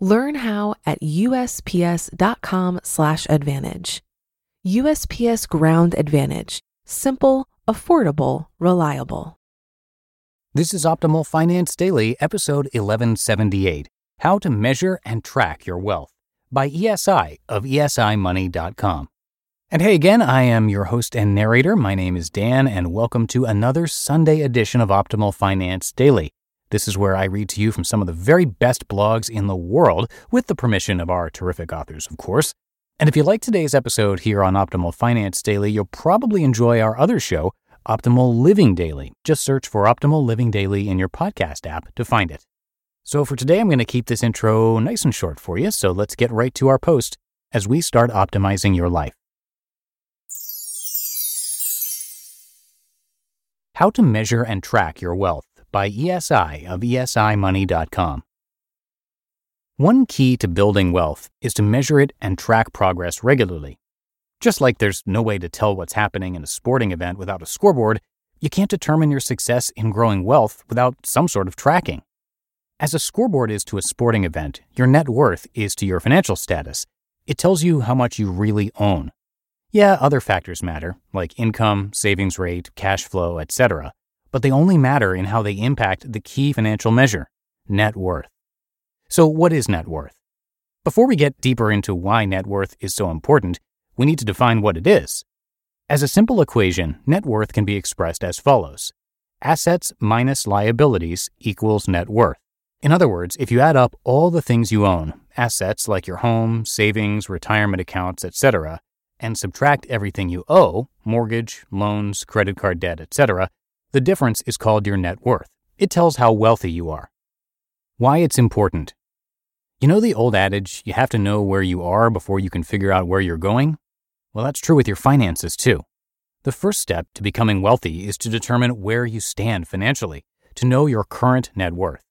Learn how at usps.com/advantage. USPS Ground Advantage: simple, affordable, reliable. This is Optimal Finance Daily, episode 1178 How to Measure and Track Your Wealth by ESI of esimoney.com. And hey again, I am your host and narrator. My name is Dan, and welcome to another Sunday edition of Optimal Finance Daily. This is where I read to you from some of the very best blogs in the world, with the permission of our terrific authors, of course. And if you like today's episode here on Optimal Finance Daily, you'll probably enjoy our other show, Optimal Living Daily. Just search for Optimal Living Daily in your podcast app to find it. So for today, I'm going to keep this intro nice and short for you, so let's get right to our post as we start optimizing your life. How to Measure and Track Your Wealth by ESI of esimoney.com. One key to building wealth is to measure it and track progress regularly. Just like there's no way to tell what's happening in a sporting event without a scoreboard, you can't determine your success in growing wealth without some sort of tracking. As a scoreboard is to a sporting event, your net worth is to your financial status. It tells you how much you really own. Yeah, other factors matter, like income, savings rate, cash flow, etc but they only matter in how they impact the key financial measure net worth. So, what is net worth? Before we get deeper into why net worth is so important, we need to define what it is. As a simple equation, net worth can be expressed as follows Assets minus liabilities equals net worth. In other words, if you add up all the things you own, assets like your home, savings, retirement accounts, etc., and subtract everything you owe, mortgage, loans, credit card debt, etc., the difference is called your net worth. It tells how wealthy you are. Why it's important. You know the old adage, you have to know where you are before you can figure out where you're going? Well, that's true with your finances too. The first step to becoming wealthy is to determine where you stand financially, to know your current net worth.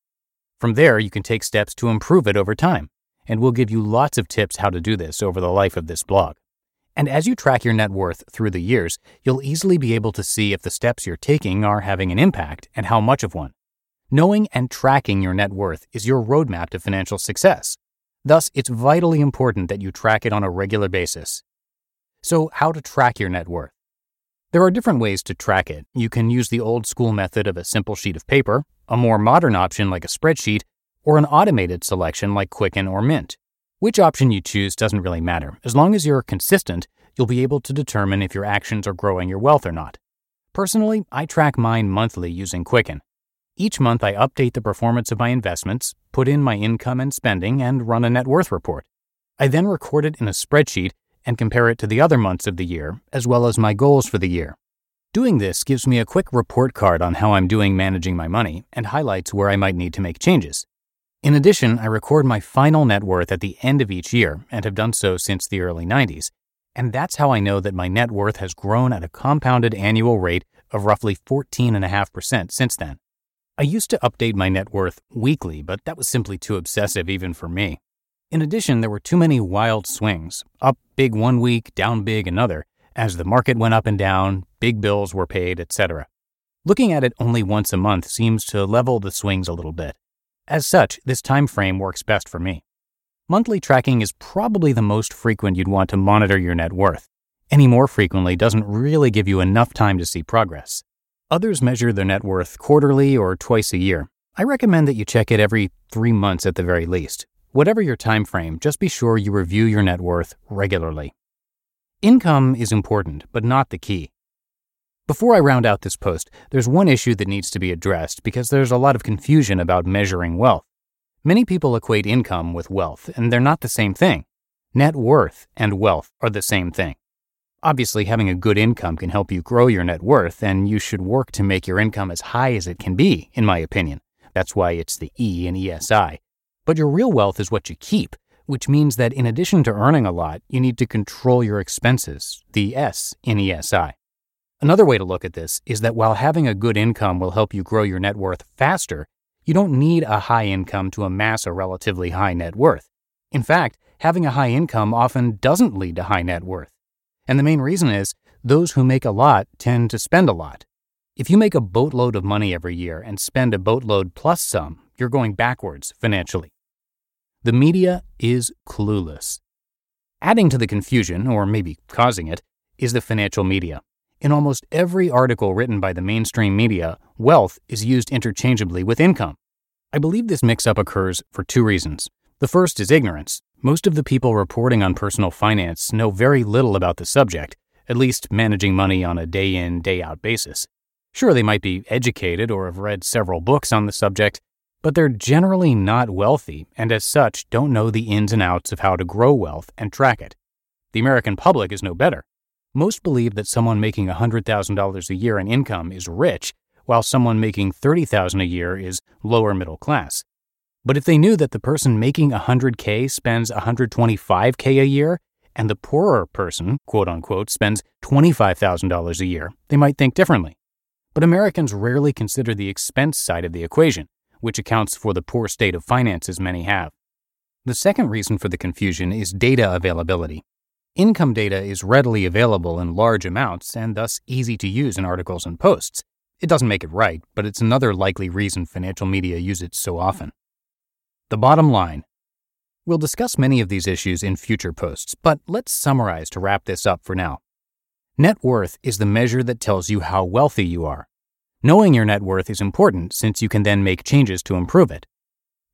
From there, you can take steps to improve it over time, and we'll give you lots of tips how to do this over the life of this blog. And as you track your net worth through the years, you'll easily be able to see if the steps you're taking are having an impact and how much of one. Knowing and tracking your net worth is your roadmap to financial success. Thus, it's vitally important that you track it on a regular basis. So, how to track your net worth? There are different ways to track it. You can use the old school method of a simple sheet of paper, a more modern option like a spreadsheet, or an automated selection like Quicken or Mint. Which option you choose doesn't really matter. As long as you're consistent, you'll be able to determine if your actions are growing your wealth or not. Personally, I track mine monthly using Quicken. Each month, I update the performance of my investments, put in my income and spending, and run a net worth report. I then record it in a spreadsheet and compare it to the other months of the year, as well as my goals for the year. Doing this gives me a quick report card on how I'm doing managing my money and highlights where I might need to make changes. In addition, I record my final net worth at the end of each year and have done so since the early 90s. And that's how I know that my net worth has grown at a compounded annual rate of roughly 14.5% since then. I used to update my net worth weekly, but that was simply too obsessive even for me. In addition, there were too many wild swings up big one week, down big another, as the market went up and down, big bills were paid, etc. Looking at it only once a month seems to level the swings a little bit. As such, this time frame works best for me. Monthly tracking is probably the most frequent you'd want to monitor your net worth. Any more frequently doesn't really give you enough time to see progress. Others measure their net worth quarterly or twice a year. I recommend that you check it every 3 months at the very least. Whatever your time frame, just be sure you review your net worth regularly. Income is important, but not the key. Before I round out this post, there's one issue that needs to be addressed because there's a lot of confusion about measuring wealth. Many people equate income with wealth, and they're not the same thing. Net worth and wealth are the same thing. Obviously, having a good income can help you grow your net worth, and you should work to make your income as high as it can be, in my opinion. That's why it's the E in ESI. But your real wealth is what you keep, which means that in addition to earning a lot, you need to control your expenses, the S in ESI. Another way to look at this is that while having a good income will help you grow your net worth faster, you don't need a high income to amass a relatively high net worth. In fact, having a high income often doesn't lead to high net worth. And the main reason is those who make a lot tend to spend a lot. If you make a boatload of money every year and spend a boatload plus some, you're going backwards financially. The media is clueless. Adding to the confusion, or maybe causing it, is the financial media. In almost every article written by the mainstream media, wealth is used interchangeably with income. I believe this mix up occurs for two reasons. The first is ignorance. Most of the people reporting on personal finance know very little about the subject, at least managing money on a day in, day out basis. Sure, they might be educated or have read several books on the subject, but they're generally not wealthy and as such don't know the ins and outs of how to grow wealth and track it. The American public is no better. Most believe that someone making $100,000 a year in income is rich, while someone making $30,000 a year is lower middle class. But if they knew that the person making 100K spends 125K a year, and the poorer person, quote unquote, spends $25,000 a year, they might think differently. But Americans rarely consider the expense side of the equation which accounts for the poor state of finances many have. The second reason for the confusion is data availability. Income data is readily available in large amounts and thus easy to use in articles and posts. It doesn't make it right, but it's another likely reason financial media use it so often. The bottom line We'll discuss many of these issues in future posts, but let's summarize to wrap this up for now. Net worth is the measure that tells you how wealthy you are. Knowing your net worth is important since you can then make changes to improve it.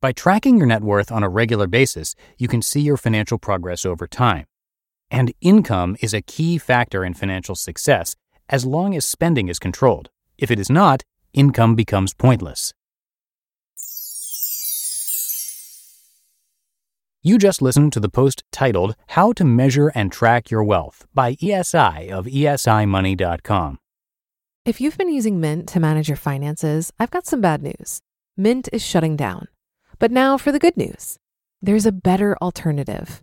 By tracking your net worth on a regular basis, you can see your financial progress over time. And income is a key factor in financial success as long as spending is controlled. If it is not, income becomes pointless. You just listened to the post titled How to Measure and Track Your Wealth by ESI of esimoney.com. If you've been using Mint to manage your finances, I've got some bad news. Mint is shutting down. But now for the good news there's a better alternative.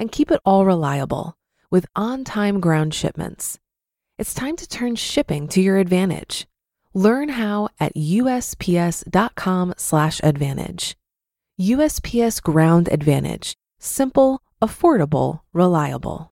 And keep it all reliable with on time ground shipments. It's time to turn shipping to your advantage. Learn how at usps.com/slash advantage. USPS Ground Advantage. Simple, affordable, reliable.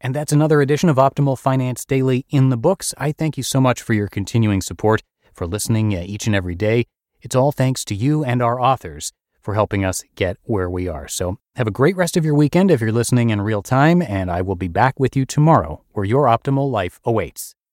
And that's another edition of Optimal Finance Daily in the books. I thank you so much for your continuing support, for listening uh, each and every day. It's all thanks to you and our authors for helping us get where we are. So have a great rest of your weekend if you're listening in real time, and I will be back with you tomorrow where your optimal life awaits.